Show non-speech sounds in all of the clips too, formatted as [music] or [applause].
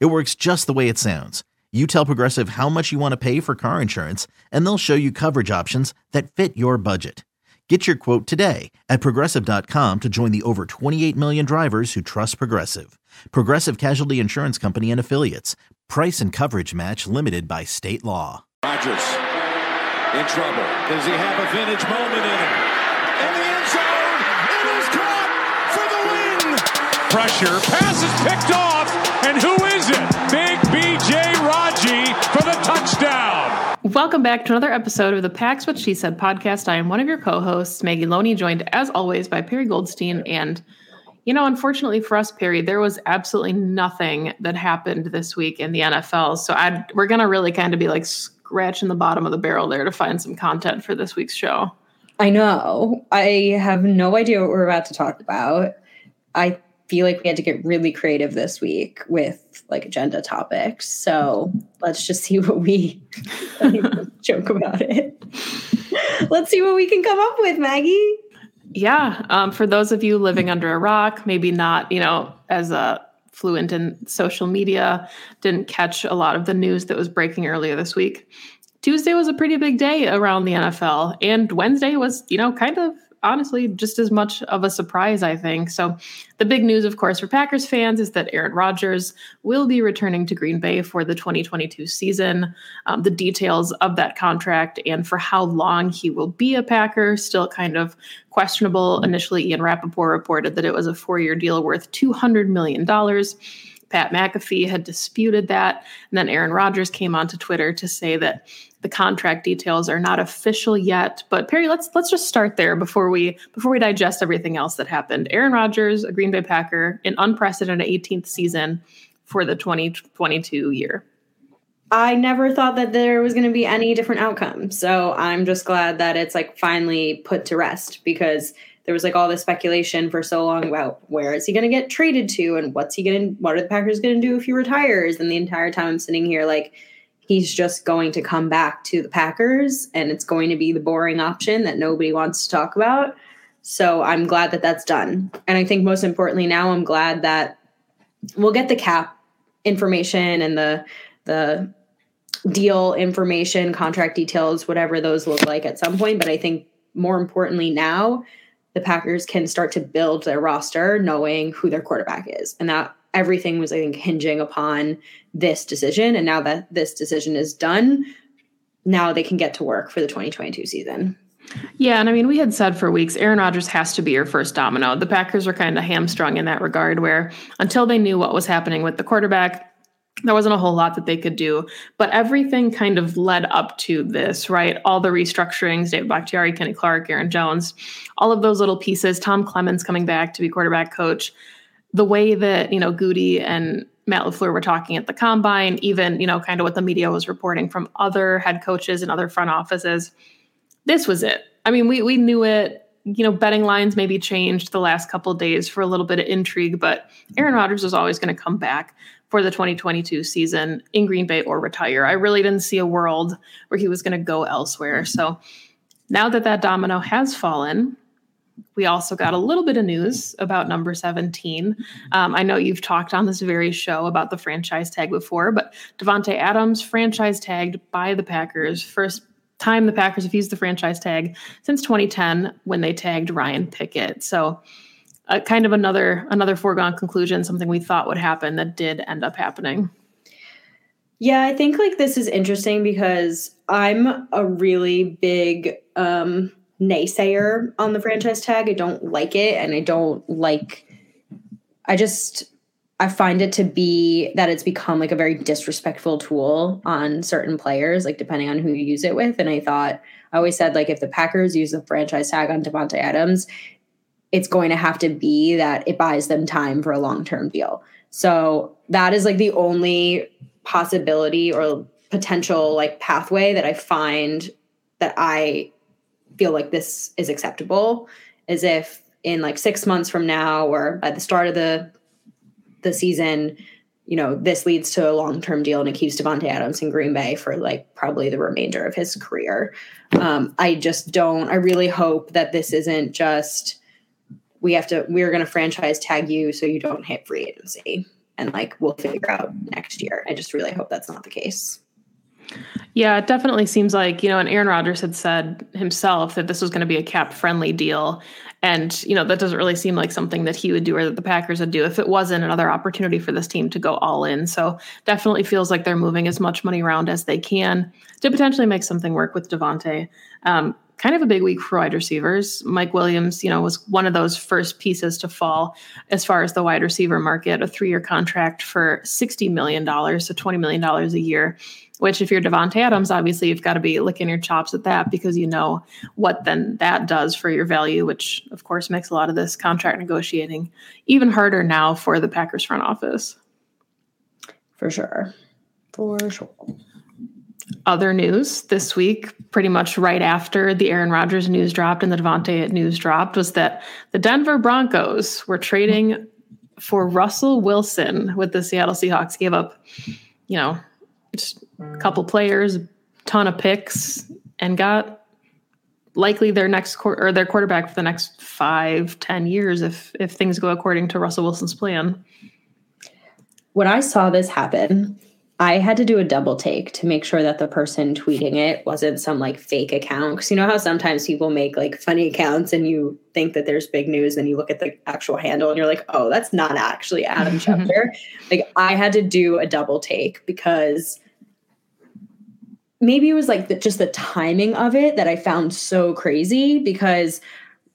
It works just the way it sounds. You tell Progressive how much you want to pay for car insurance, and they'll show you coverage options that fit your budget. Get your quote today at progressive.com to join the over 28 million drivers who trust Progressive. Progressive Casualty Insurance Company and Affiliates. Price and coverage match limited by state law. Rodgers in trouble. Does he have a vintage moment in him? In the end zone, it is caught for the win. Pressure, pass is picked off, Welcome back to another episode of the Pax What She Said podcast. I am one of your co-hosts, Maggie Loney, joined as always by Perry Goldstein. And you know, unfortunately for us, Perry, there was absolutely nothing that happened this week in the NFL. So i we're gonna really kind of be like scratching the bottom of the barrel there to find some content for this week's show. I know. I have no idea what we're about to talk about. I feel like we had to get really creative this week with like agenda topics. So let's just see what we [laughs] joke about it. let's see what we can come up with, Maggie. Yeah. Um, for those of you living under a rock, maybe not, you know, as a fluent in social media, didn't catch a lot of the news that was breaking earlier this week. Tuesday was a pretty big day around the NFL, and Wednesday was, you know, kind of honestly just as much of a surprise, I think. So, the big news, of course, for Packers fans is that Aaron Rodgers will be returning to Green Bay for the 2022 season. Um, the details of that contract and for how long he will be a Packer still kind of questionable. Initially, Ian Rapoport reported that it was a four year deal worth $200 million. Pat McAfee had disputed that. And then Aaron Rodgers came onto Twitter to say that the contract details are not official yet. But Perry, let's let's just start there before we before we digest everything else that happened. Aaron Rodgers, a Green Bay Packer, an unprecedented 18th season for the 2022 year. I never thought that there was going to be any different outcome. So I'm just glad that it's like finally put to rest because there was like all this speculation for so long about where is he going to get traded to and what's he going to what are the Packers going to do if he retires and the entire time I'm sitting here like he's just going to come back to the Packers and it's going to be the boring option that nobody wants to talk about. So I'm glad that that's done. And I think most importantly now I'm glad that we'll get the cap information and the the deal information, contract details, whatever those look like at some point, but I think more importantly now the Packers can start to build their roster knowing who their quarterback is. And that everything was, I think, hinging upon this decision. And now that this decision is done, now they can get to work for the 2022 season. Yeah, and I mean, we had said for weeks, Aaron Rodgers has to be your first domino. The Packers were kind of hamstrung in that regard, where until they knew what was happening with the quarterback, there wasn't a whole lot that they could do, but everything kind of led up to this, right? All the restructurings, David Bakhtiari, Kenny Clark, Aaron Jones, all of those little pieces, Tom Clements coming back to be quarterback coach, the way that, you know, Gutey and Matt LaFleur were talking at the combine, even, you know, kind of what the media was reporting from other head coaches and other front offices. This was it. I mean, we we knew it. You know, betting lines maybe changed the last couple days for a little bit of intrigue, but Aaron Rodgers was always going to come back for the 2022 season in Green Bay or retire. I really didn't see a world where he was going to go elsewhere. So now that that domino has fallen, we also got a little bit of news about number 17. Um, I know you've talked on this very show about the franchise tag before, but Davante Adams franchise tagged by the Packers. First time the Packers have used the franchise tag since 2010 when they tagged Ryan Pickett. So uh, kind of another another foregone conclusion, something we thought would happen that did end up happening. Yeah, I think like this is interesting because I'm a really big um naysayer on the franchise tag. I don't like it and I don't like I just I find it to be that it's become like a very disrespectful tool on certain players, like depending on who you use it with. And I thought I always said like if the Packers use the franchise tag on Davante Adams, it's going to have to be that it buys them time for a long term deal. So that is like the only possibility or potential like pathway that I find that I feel like this is acceptable is if in like six months from now or at the start of the the season, you know, this leads to a long term deal and it keeps Davante Adams in Green Bay for like probably the remainder of his career. Um, I just don't. I really hope that this isn't just we have to. We're going to franchise tag you so you don't hit free agency, and like we'll figure out next year. I just really hope that's not the case. Yeah, it definitely seems like, you know, and Aaron Rodgers had said himself that this was going to be a cap friendly deal. And, you know, that doesn't really seem like something that he would do or that the Packers would do if it wasn't another opportunity for this team to go all in. So definitely feels like they're moving as much money around as they can to potentially make something work with Davante. Um, kind of a big week for wide receivers. Mike Williams, you know, was one of those first pieces to fall as far as the wide receiver market, a three year contract for $60 million, so $20 million a year which if you're Davante Adams, obviously you've got to be licking your chops at that because you know what then that does for your value, which of course makes a lot of this contract negotiating even harder now for the Packers front office. For sure. For sure. Other news this week, pretty much right after the Aaron Rodgers news dropped and the Davante news dropped, was that the Denver Broncos were trading for Russell Wilson with the Seattle Seahawks. Gave up, you know, just a couple players, ton of picks, and got likely their next or their quarterback for the next five, ten years if if things go according to Russell Wilson's plan. When I saw this happen, I had to do a double take to make sure that the person tweeting it wasn't some like fake account. Cause you know how sometimes people make like funny accounts and you think that there's big news and you look at the actual handle and you're like, oh, that's not actually Adam [laughs] Schefter. like I had to do a double take because maybe it was like the, just the timing of it that I found so crazy because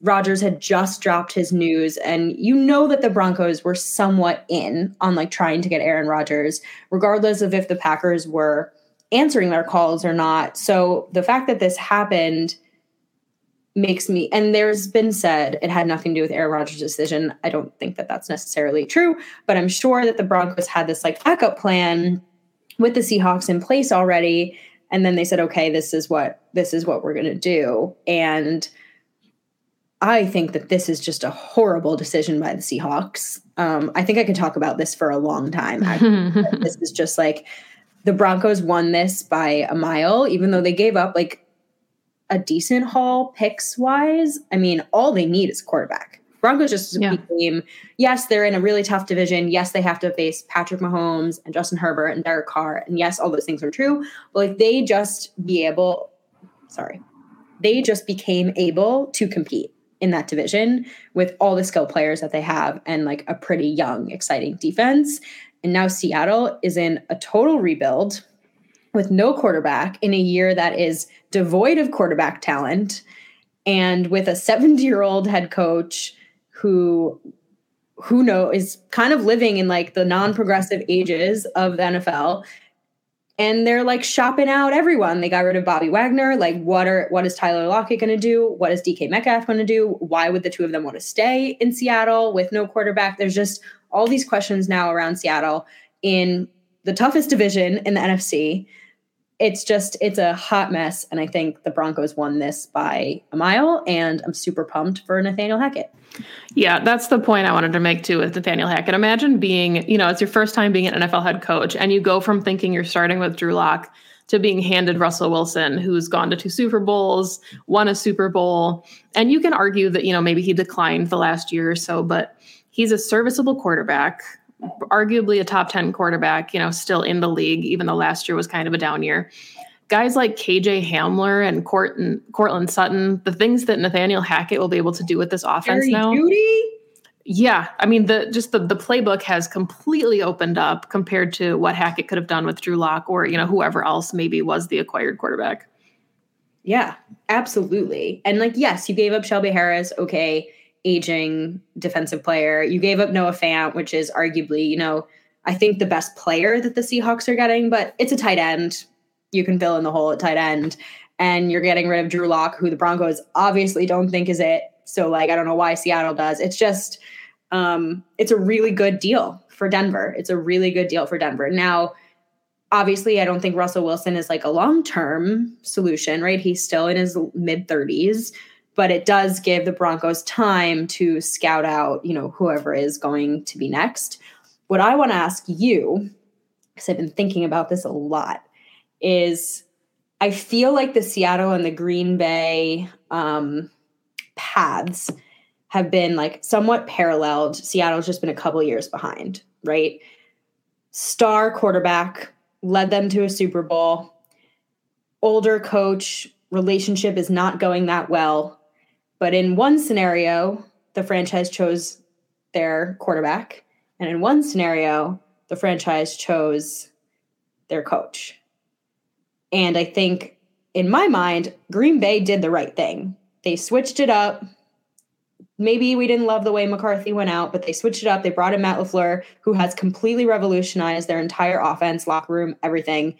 Rodgers had just dropped his news, and you know that the Broncos were somewhat in on like trying to get Aaron Rodgers, regardless of if the Packers were answering their calls or not. So the fact that this happened makes me, and there's been said it had nothing to do with Aaron Rodgers' decision. I don't think that that's necessarily true, but I'm sure that the Broncos had this like backup plan with the Seahawks in place already and then they said okay this is what this is what we're going to do and i think that this is just a horrible decision by the seahawks um, i think i could talk about this for a long time [laughs] this is just like the broncos won this by a mile even though they gave up like a decent haul picks wise i mean all they need is quarterback Broncos just yeah. became, yes, they're in a really tough division. Yes, they have to face Patrick Mahomes and Justin Herbert and Derek Carr. And yes, all those things are true. But like they just be able, sorry, they just became able to compete in that division with all the skill players that they have and like a pretty young, exciting defense. And now Seattle is in a total rebuild with no quarterback in a year that is devoid of quarterback talent and with a 70 year old head coach who who know is kind of living in like the non-progressive ages of the NFL and they're like shopping out everyone. They got rid of Bobby Wagner. Like, what are what is Tyler Lockett going to do? What is DK Metcalf going to do? Why would the two of them want to stay in Seattle with no quarterback? There's just all these questions now around Seattle in the toughest division in the NFC it's just it's a hot mess and i think the broncos won this by a mile and i'm super pumped for nathaniel hackett. Yeah that's the point i wanted to make too with nathaniel hackett. Imagine being you know it's your first time being an nfl head coach and you go from thinking you're starting with drew lock to being handed russell wilson who's gone to two super bowls won a super bowl. And you can argue that you know maybe he declined the last year or so but he's a serviceable quarterback arguably a top 10 quarterback, you know, still in the league, even though last year was kind of a down year. Guys like KJ Hamler and Courtland, Courtland Sutton, the things that Nathaniel Hackett will be able to do with this offense now. Jeudy? Yeah, I mean the just the the playbook has completely opened up compared to what Hackett could have done with Drew Lock or you know whoever else maybe was the acquired quarterback. Yeah, absolutely. And like yes, you gave up Shelby Harris, okay aging defensive player. You gave up Noah Fant, which is arguably, you know, I think the best player that the Seahawks are getting, but it's a tight end. You can fill in the hole at tight end. And you're getting rid of Drew Lock, who the Broncos obviously don't think is it. So, like, I don't know why Seattle does. It's just, um, it's a really good deal for Denver. It's a really good deal for Denver. Now, obviously, I don't think Russell Wilson is like a long term solution, right? He's still in his mid 30s, but it does give the Broncos time to scout out, you know, whoever is going to be next. What I want to ask you, because I've been thinking about this a lot, is I feel like the Seattle and the Green Bay um, paths have been like somewhat paralleled. Seattle's just been a couple years behind, right? Star quarterback led them to a Super Bowl. Older coach relationship is not going that well. But in one scenario, the franchise chose their quarterback. And in one scenario, the franchise chose their coach. And I think in my mind, Green Bay did the right thing. They switched it up. Maybe we didn't love the way McCarthy went out, but they switched it up. They brought in Matt LaFleur, who has completely revolutionized their entire offense, locker room, everything.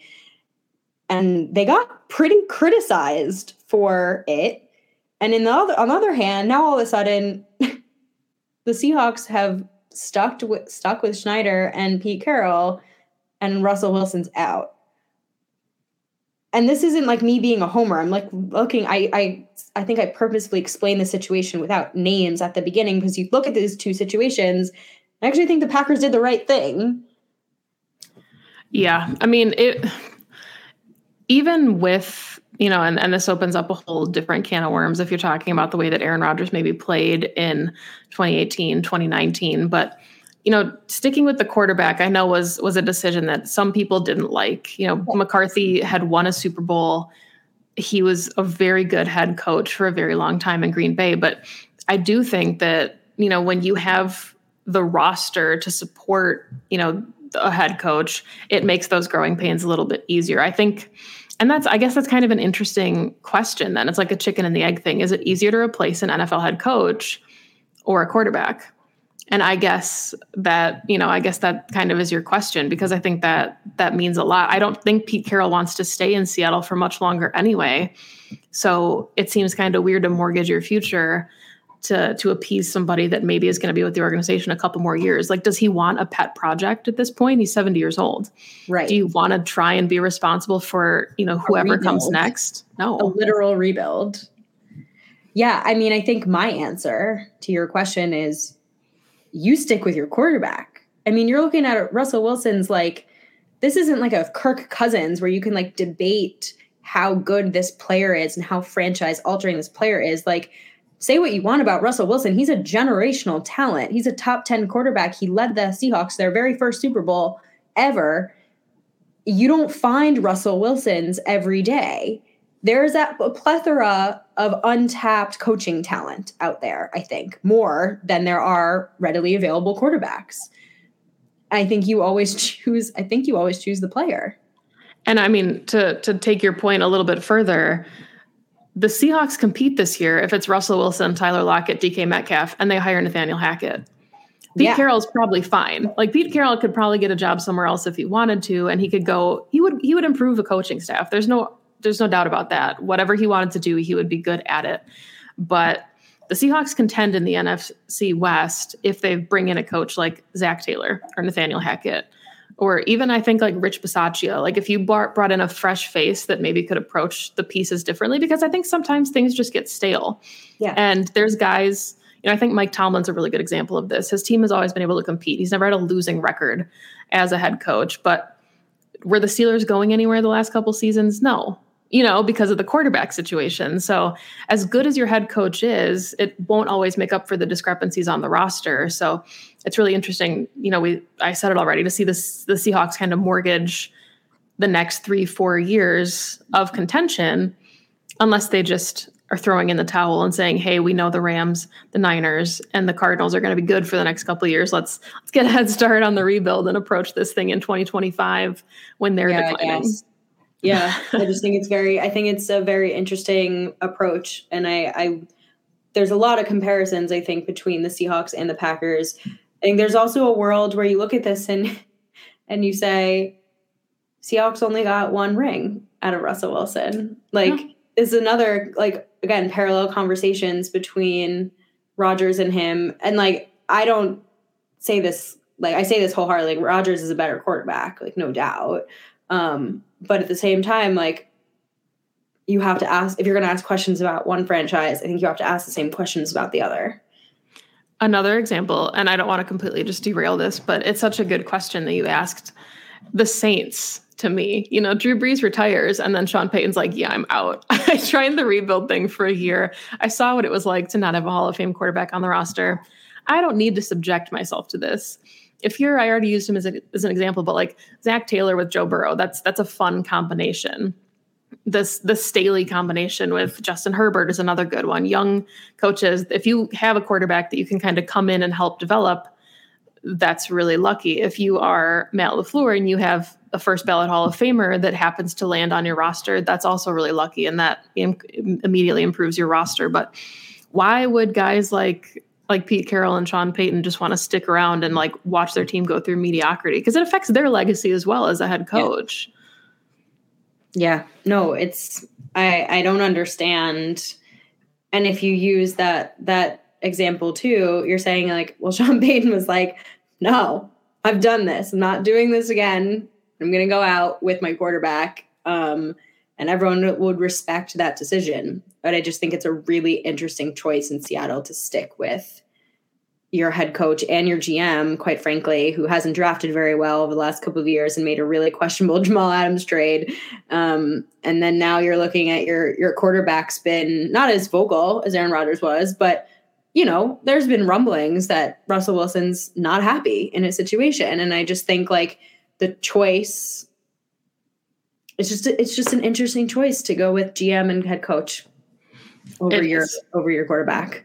And they got pretty criticized for it. And in the other, on the other hand, now all of a sudden, [laughs] the Seahawks have stuck with stuck with Schneider and Pete Carroll, and Russell Wilson's out. And this isn't like me being a homer. I'm like looking i i i think i purposefully explained the situation without names at the beginning because you look at these two situations i actually think the packers did the right thing. Yeah i mean it even with you know and, and this opens up a whole different can of worms if you're talking about the way that aaron rodgers maybe played in 2018 2019 but you know, sticking with the quarterback, I know was was a decision that some people didn't like. You know, McCarthy had won a Super Bowl. He was a very good head coach for a very long time in Green Bay, but I do think that, you know, when you have the roster to support, you know, a head coach, it makes those growing pains a little bit easier. I think and that's I guess that's kind of an interesting question then. It's like a chicken and the egg thing. Is it easier to replace an NFL head coach or a quarterback? and i guess that you know i guess that kind of is your question because i think that that means a lot i don't think pete carroll wants to stay in seattle for much longer anyway so it seems kind of weird to mortgage your future to to appease somebody that maybe is going to be with the organization a couple more years. Like does he want a pet project at this point? He's 70 years old. Right. Do you want to try and be responsible for you know whoever comes next? No. A literal rebuild. Yeah i mean i think my answer to your question is you stick with your quarterback. I mean, you're looking at Russell Wilson's like, this isn't like a Kirk Cousins where you can like debate how good this player is and how franchise altering this player is. Like, say what you want about Russell Wilson. He's a generational talent. He's a top 10 quarterback. He led the Seahawks their very first Super Bowl ever. You don't find Russell Wilsons every day there's a plethora of untapped coaching talent out there, I think, more than there are readily available quarterbacks. I think you always [laughs] choose I think you always choose the player. And I mean to to take your point a little bit further, the Seahawks compete this year if it's Russell Wilson, Tyler Lockett, DK Metcalf, and they hire Nathaniel Hackett. Pete yeah. Carroll's probably fine. Like Pete Carroll could probably get a job somewhere else if he wanted to, and he could go. He would he would improve the coaching staff. There's no there's no doubt about that. Whatever he wanted to do, he would be good at it. But the Seahawks contend in the NFC West if they bring in a coach like Zach Taylor or Nathaniel Hackett, or even I think like Rich Bisaccia. Like if you brought in a fresh face that maybe could approach the pieces differently, because I think sometimes things just get stale. Yeah. And there's guys, you know, I think Mike Tomlin's a really good example of this. His team has always been able to compete. He's never had a losing record as a head coach, but were the Steelers going anywhere the last couple seasons? No you know, because of the quarterback situation. So, as good as your head coach is, it won't always make up for the discrepancies on the roster. So, it's really interesting. You know, we I said it already to see this the Seahawks kind of mortgage the next three four years of contention, unless they just are throwing in the towel and saying, "Hey, we know the Rams, the Niners, and the Cardinals are going to be good for the next couple of years. Let's let's get a head start on the rebuild and approach this thing in 2025 when they're yeah, declining." Yeah i [laughs] just think it's very i think it's a very interesting approach and i i there's a lot of comparisons i think between the seahawks and the packers i think there's also a world where you look at this and [laughs] and you say seahawks only got one ring out of russell wilson like yeah. is another like again parallel conversations between Rodgers and him and like i don't say this like I say this wholeheartedly, like Rodgers is a better quarterback, like no doubt. Um, but at the same time, like you have to ask if you're going to ask questions about one franchise, I think you have to ask the same questions about the other. Another example, and I don't want to completely just derail this, but it's such a good question that you asked. The Saints to me, you know, Drew Brees retires and then Sean Payton's like, yeah, I'm out. [laughs] I tried the rebuild thing for a year. I saw what it was like to not have a Hall of Fame quarterback on the roster. I don't need to subject myself to this. If you're, I already used him as, a, as an example, but like Zach Taylor with Joe Burrow, that's that's a fun combination this the Staley combination with Justin Herbert is another good one. Young coaches, if you have a quarterback that you can kind of come in and help develop, that's really lucky. If you are Matt LaFleur and you have a first ballot Hall of Famer that happens to land on your roster, that's also really lucky and that Im- immediately improves your roster. But why would guys like like Pete Carroll and Sean Payton just want to stick around and like watch their team go through mediocrity because it affects their legacy as well as a head coach. Yeah. Yeah, no, it's I I don't understand. And if you use that that example too, you're saying like, well, [laughs] Sean Payton was like, no, I've done this. I'm not doing this again. I'm gonna go out with my quarterback. Um, and everyone would respect that decision. But I just think it's a really interesting choice in Seattle to stick with your head coach and your GM, quite frankly, who hasn't drafted very well over the last couple of years and made a really questionable [laughs] Jamal Adams trade. Um, and then now you're looking at your your quarterback's been not as vocal as Aaron Rodgers was, but you know, there's been rumblings that Russell Wilson's not happy in his situation. And I just think like the choice it's just it's just an interesting choice to go with GM and head coach over it your is. over your quarterback.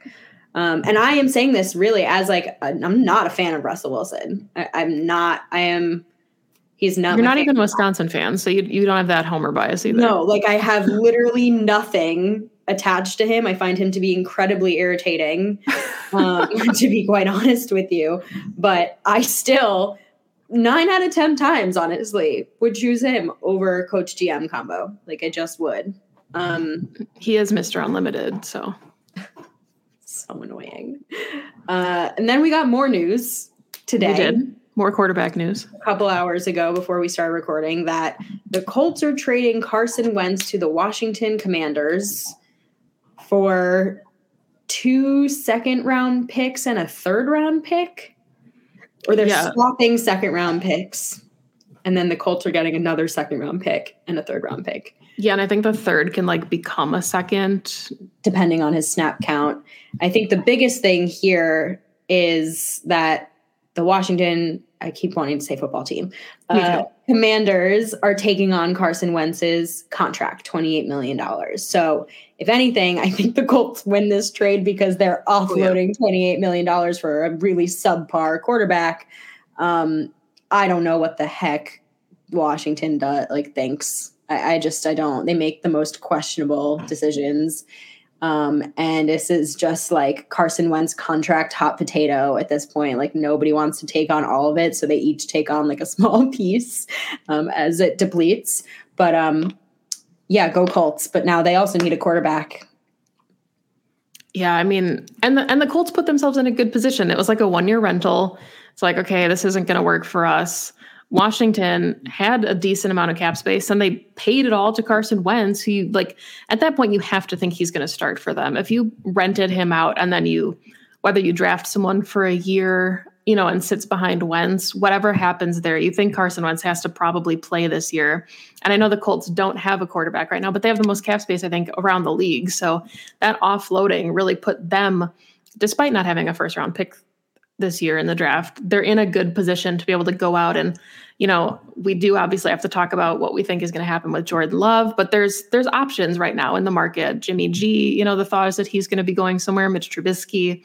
Um, and I am saying this really as like I'm not a fan of Russell Wilson. I, am not. I am. He's not. You're not even a Wisconsin fan, so you you don't have that homer bias either. No, like I have literally nothing attached to him. I find him to be incredibly irritating, um, [laughs] to be quite honest with you. But I still nine out of ten times, honestly, would choose him over Coach GM combo. Like I just would. Um, he is Mr. Unlimited, so [laughs] so annoying. Uh, and then we got more news today. We did. More quarterback news. A couple hours ago before we started recording that the Colts are trading Carson Wentz to the Washington Commanders for two second round picks and a third round pick. Or they're yeah. swapping second round picks. And then the Colts are getting another second round pick and a third round pick. Yeah, and I think the third can like become a second depending on his snap count. I think the biggest thing here is that the Washington, I keep wanting to say football team, uh, commanders are taking on Carson Wentz's contract, $28 million. So, if anything, I think the Colts win this trade because they're offloading oh, $28 million for a really subpar quarterback. Um, I don't know what the heck Washington does, like thinks I, I just I don't. They make the most questionable decisions. Um, and this is just like Carson Wentz contract hot potato at this point. Like nobody wants to take on all of it, so they each take on like a [laughs] small piece um, as it depletes. But um, yeah, go Colts. But now they also need a quarterback. Yeah, I mean, and the and the Colts put themselves in a good position. It was like a one year rental. It's like okay, this isn't going to work for us. Washington had a decent amount of cap space and they paid it all to Carson Wentz, who you like at that point you have to think he's going to start for them. If you rented him out and then you whether you draft someone for a year, you know, and sits behind Wentz, whatever happens there, you think Carson Wentz has to probably play this year. And I know the Colts don't have a quarterback right now, but they have the most cap space, I think, around the league. So that offloading really put them, despite not having a first round pick this year in the draft, they're in a good position to be able to go out and you know, we do obviously have to talk about what we think is going to happen with Jordan Love, but there's there's options right now in the market. Jimmy G, you know, the thought is that he's going to be going somewhere. Mitch Trubisky,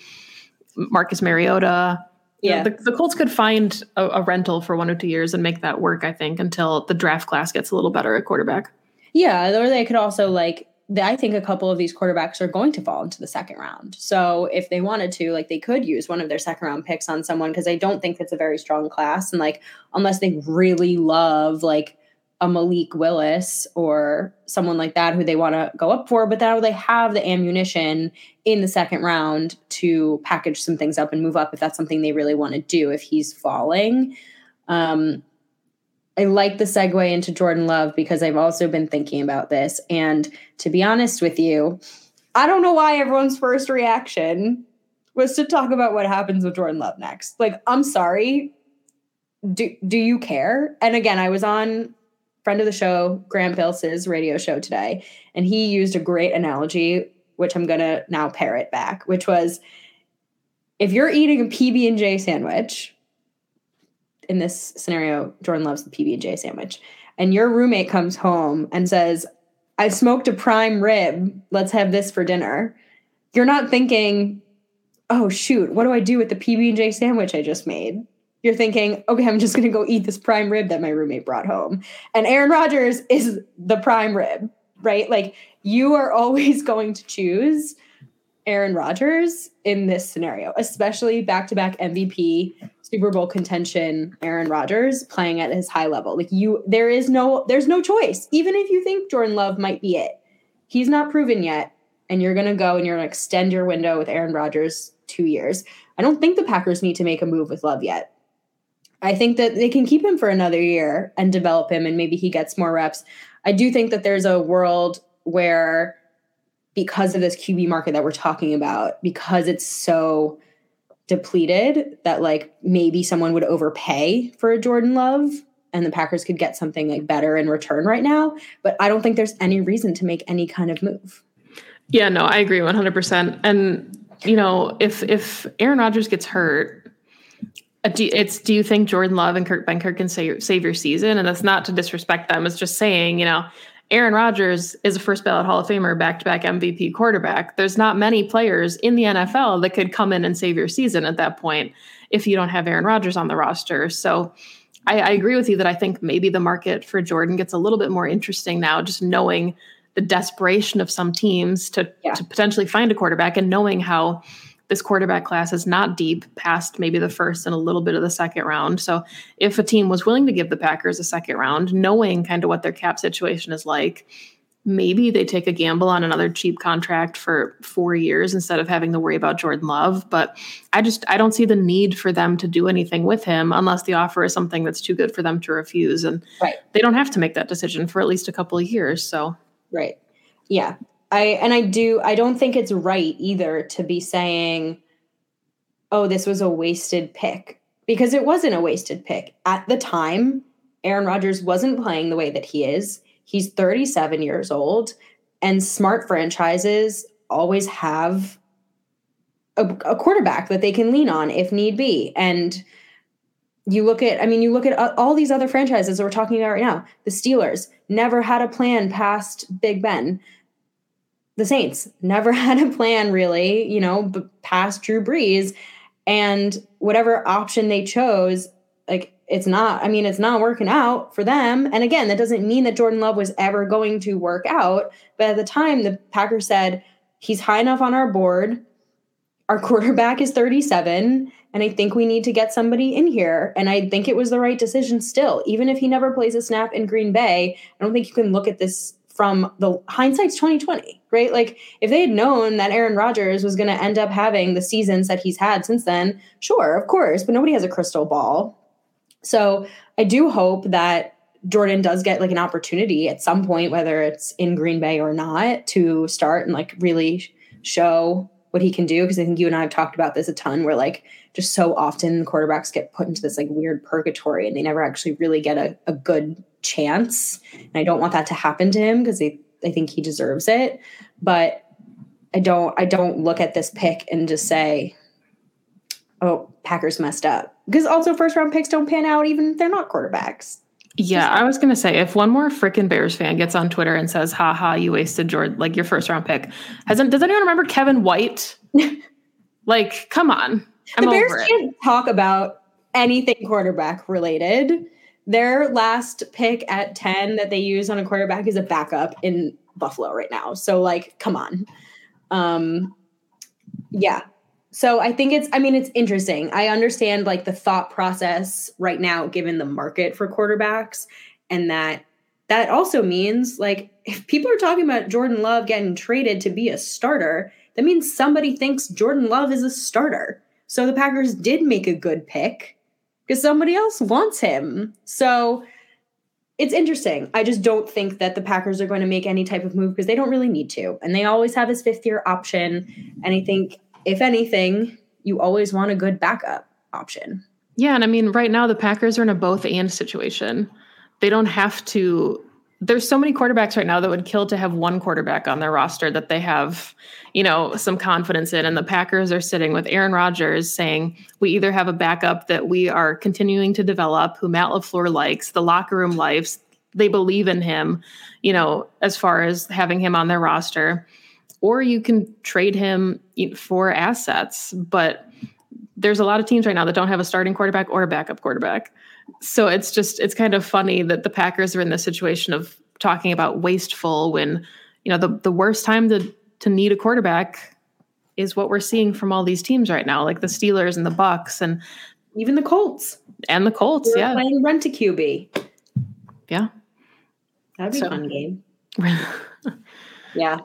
Marcus Mariota. Yeah, the, the, Colts could find a, a rental for one or two years and make that work. I think until the draft class gets a little better at quarterback. Yeah, or they could also like I think a couple of these quarterbacks are going to fall into the second round. So if they wanted to, like they could use one of their second round picks on someone because I don't think it's a very strong class. And like unless they really love like a Malik Willis or someone like that who they want to go up for, but now they have the ammunition in the second round to package some things up and move up if that's something they really want to do if he's falling. Um, I like the segue into Jordan Love because I've also been thinking about this. And to be honest with you, I don't know why everyone's first reaction was to talk about what happens with Jordan Love next. Like, I'm sorry. Do do you care? And again, I was on friend of the show, Graham Pils's radio show today, and he used a great analogy, which I'm gonna now parrot back, which was if you're eating a PB and J sandwich, in this scenario, Jordan loves the PB and J sandwich, and your roommate comes home and says, "I smoked a prime rib. Let's have this for dinner." You're not thinking, "Oh shoot, what do I do with the PB and J sandwich I just made?" you're thinking, okay, I'm just going to go eat this prime rib that my roommate brought home. And Aaron Rodgers is the prime rib, right? Like you are always [laughs] going to choose Aaron Rodgers in this scenario, especially back to back MVP, Super Bowl contention, Aaron Rodgers playing at his high level. Like you, there is no, there's no choice. Even if you think Jordan Love might be it, he's not proven yet. And you're going to go and you're going to extend your window with Aaron Rodgers two years. I don't think the Packers need to make a move with Love yet. I think that they can keep him for another year and develop him, and maybe he gets more reps. I do think that there's a world where, because of this QB market that we're talking about, because it's so depleted, that like maybe someone would overpay for a Jordan Love and the Packers could get something like better in return right now. But I don't think there's any reason to make any kind of move. Yeah, no, I agree 100%. And you know, if if Aaron Rodgers gets hurt, uh, it's do you think Jordan Love and Kurt Benkert can save your season? And that's not to disrespect them. It's just saying, you know, Aaron Rodgers is a first ballot Hall of Famer, back to back MVP quarterback. There's not many players in the NFL that could come in and save your season at that point if you don't have Aaron Rodgers on the roster. So I, I agree with you that I think maybe the market for Jordan gets a little bit more interesting now, just knowing the desperation of some teams to, yeah. to potentially find a quarterback and knowing how this quarterback class is not deep past maybe the first and a little bit of the second round. So if a team was willing to give the Packers a second round, knowing kind of what their cap situation is like, maybe they take a gamble on another cheap contract for four years instead of having to worry about Jordan Love. But I just I don't see the need for them to do anything with him unless the offer is something that's too good for them to refuse. And right. they don't have to make that decision for at least a couple of years. So right. Yeah. I and I do I don't think it's right either to be saying oh this was a wasted pick because it wasn't a wasted pick. At the time, Aaron Rodgers wasn't playing the way that he is. He's 37 years old and smart franchises always have a, a quarterback that they can lean on if need be and you look at i mean you look at all these other franchises that we're talking about right now the steelers never had a plan past big ben the Saints never [laughs] had a plan really, you know, past Drew Brees. And whatever option they chose, like it's not, I mean, it's not working out for them. And again, that doesn't mean that Jordan Love was ever going to work out. But at the time, the Packers said, he's high enough on our board. Our [laughs] quarterback is 37. And I think we need to get somebody in here. And I think it was the right decision still. Even if he never plays a snap in Green Bay, I don't think you can look at this from the hindsight's 2020, right? Like if they had known that Aaron Rodgers was going to end up having the seasons that he's had since then, sure, of course, but nobody has a crystal ball. So I do hope that Jordan does get like an opportunity at some point, whether it's in Green Bay or not, to start and like really show what he can do. Because I think you and I have talked about this a ton, where like just so often quarterbacks get put into this like weird purgatory and they never actually really get a, a good chance. And I don't want that to happen to him because I, I think he deserves it. But I don't I don't look at this pick and just say, oh, Packers messed up. Because also first round picks don't pan out even if they're not quarterbacks. Yeah, I was gonna say if one more freaking Bears fan gets on Twitter and says, "Ha ha, you wasted Jordan like your first round pick," hasn't does anyone remember Kevin White? [laughs] like, come on, I'm the Bears can't talk about anything quarterback related their last pick at 10 that they use on a quarterback is a backup in Buffalo right now. So like, come on. Um yeah. So I think it's I mean it's interesting. I understand like the thought process right now given the market for quarterbacks and that that also means like if people are talking about Jordan Love getting traded to be a starter, that means somebody thinks Jordan Love is a starter. So the Packers did make a good pick because somebody else wants him. So it's interesting. I just don't think that the Packers are going to make any type of move because they don't really need to. And they always have his fifth year option. And I think, if anything, you always want a good backup option. Yeah. And I mean, right now, the Packers are in a both and situation. They don't have to. There's so many quarterbacks right now that would kill to have one quarterback on their roster that they have, you know, some confidence in. And the Packers are sitting with Aaron Rodgers saying, we either have a backup that we are continuing to develop, who Matt LaFleur likes, the locker room likes, they believe in him, you know, as far as having him on their roster, or you can trade him for assets. But there's a lot of teams right now that don't have a starting quarterback or a backup quarterback. So it's just it's kind of funny that the Packers are in this situation of talking about wasteful when you know the the worst time to to need a quarterback is what we're seeing from all these teams right now, like the Steelers and the Bucks and even the Colts and the Colts. We're yeah, playing rent a QB. Yeah, that'd be so. a fun game. [laughs] yeah,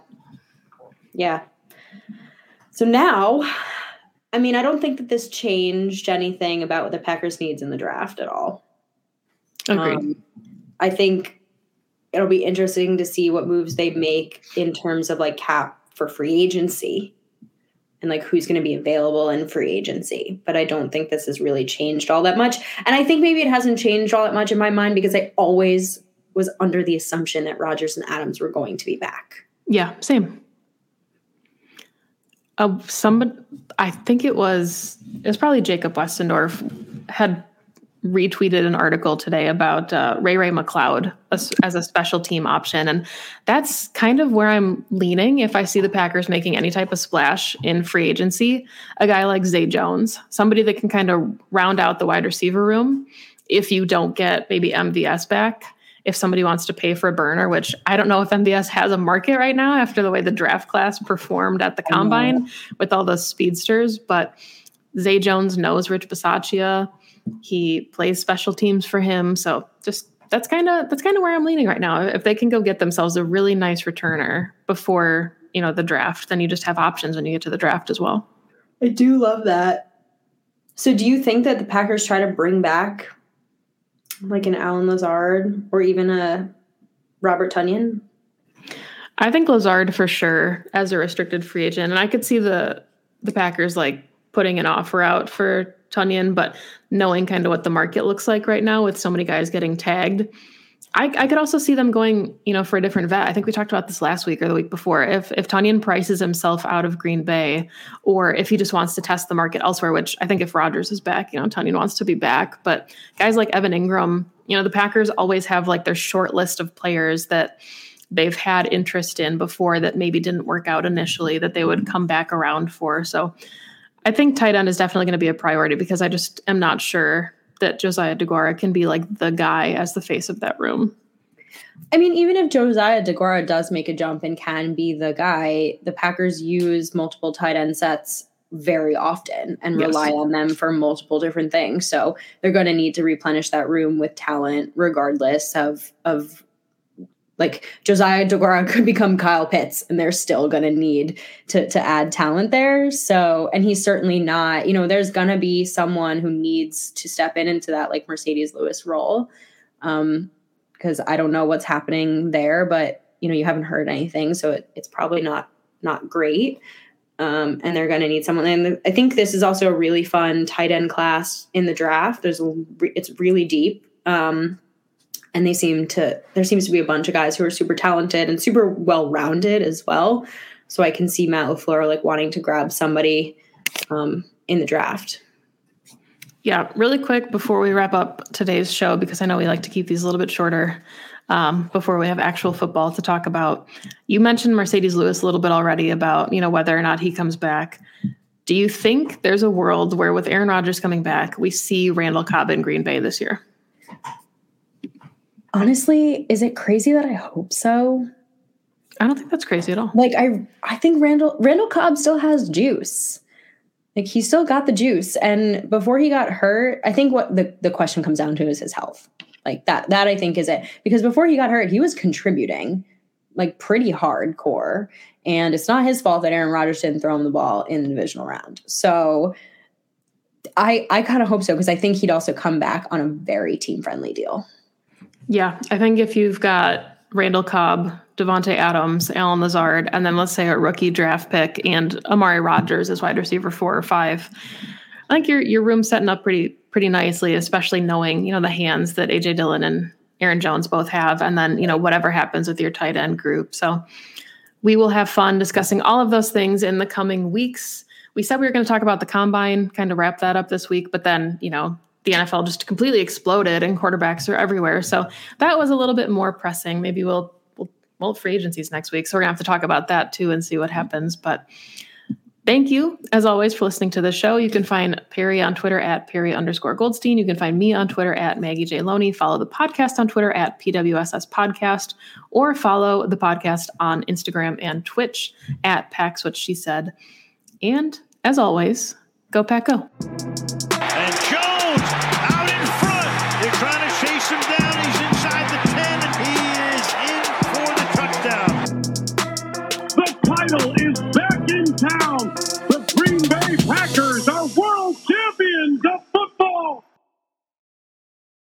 yeah. So now I mean, I don't think that this changed anything about what the Packers needs in the draft at all. Agreed. Um, I think it'll be interesting to see what moves they make in terms of like cap for free agency and like who's going to be available in free agency. But I don't think this has really changed all that much. And I think maybe it hasn't changed all that much in my mind because I always was under the assumption that Rodgers and Adams were going to be back. Yeah, same uh, somebody, I think it was, it was probably Jacob Westendorf had retweeted an article today about uh, Ray Ray McCloud as, as, a special team option. And that's kind of where I'm leaning if I see the Packers making any type of splash in free agency. A guy like Zay Jones, somebody that can kind of round out the wide receiver room if you don't get maybe MVS back if somebody wants to pay for a burner, which I don't know if MVS has a market right now after the way the draft class performed at the combine with all those speedsters. But Zay Jones knows Rich Bisaccia. He plays special teams for him. So just that's kind of that's kind of where I'm leaning right now. If they can go get themselves a really nice returner before, you know, the draft, then you just have options when you get to the draft as well. I do love that. So do you think that the Packers try to bring back like an Allen Lazard or even a Robert Tonyan? I think Lazard for sure as a restricted free agent, and I could see the the Packers like putting an offer out for Tonyan, but knowing kind of what the market looks like right now with so many guys getting tagged, I, I, could also see them going, you know, for a different vet. I think we talked about this last week or the week before. If if Tonyan prices himself out of Green Bay, or if he just wants to test the market elsewhere, which I think if Rodgers is back, you know, Tonyan wants to be back. But guys like Evan Engram, you know, the Packers always have like their short list of players that they've had interest in before that maybe didn't work out initially that they would come back around for. So I think tight end is definitely going to be a priority because I just am not sure that Josiah DeGuara can be like the guy as the face of that room. I mean, even if Josiah DeGuara does make a jump and can be the guy, the Packers use multiple tight end sets very often and yes. rely on them for multiple different things. So they're going to need to replenish that room with talent, regardless of of like Josiah DeGuara [laughs] could become Kyle Pitts and they're still going to need to to add talent there. So, and he's certainly not, you know, there's going to be someone who needs to step in into that like Marcedes Lewis role. Um because I don't know what's happening there, but you know, you haven't heard anything, so it, it's probably not not great. Um, and they're going to need someone. And I think this is also a really fun tight end class in the draft. There's a, it's really deep. Um, and they seem to there seems to be a bunch of guys who are super talented and super well rounded as well. So I can see Matt Lafleur like wanting to grab somebody um, in the draft. Yeah, really quick before we wrap up today's show, because I know we like to keep these a little bit shorter um, before we have actual football to talk about. You mentioned Marcedes Lewis a little bit already about you know whether or not he comes back. Do you think there's a world where with Aaron Rodgers coming back, we see Randall Cobb in Green Bay this year? Honestly, is it crazy that I hope so? I don't think that's crazy at all. Like I I think Randall Randall Cobb still has juice. Like he still got the juice. And before he got hurt, I think what the, the question comes down to is his health. Like that, that I think is it. Because before he got hurt, he was contributing like pretty hardcore. And it's not his fault that Aaron Rodgers didn't throw him the ball in the divisional round. So I I kind of hope so because I think he'd also come back on a very team friendly deal. Yeah, I think if you've got Randall Cobb, Davante Adams, Allen Lazard, and then let's say a rookie draft pick and Amari Rodgers as wide receiver four or five, I think your your room's setting up pretty pretty nicely, especially knowing you know the hands that AJ Dillon and Aaron Jones both have, and then you know whatever happens with your tight end group. So we will have fun discussing all of those things in the coming weeks. We said we were going to talk about the combine, kind of wrap that up this week, but then you know the NFL just completely exploded and quarterbacks are everywhere. So that was a little bit more pressing. Maybe we'll we'll well free agencies next week. So we're gonna have to talk about that too and see what mm-hmm. happens. But thank you as always for listening to the show. You can find Perry on Twitter at Perry underscore Goldstein. You can find me on Twitter at Maggie J. Loney. Follow the podcast on Twitter at PWSS Podcast or follow the podcast on Instagram and Twitch at Pax What She Said. And as always, go Pack Go. And Jones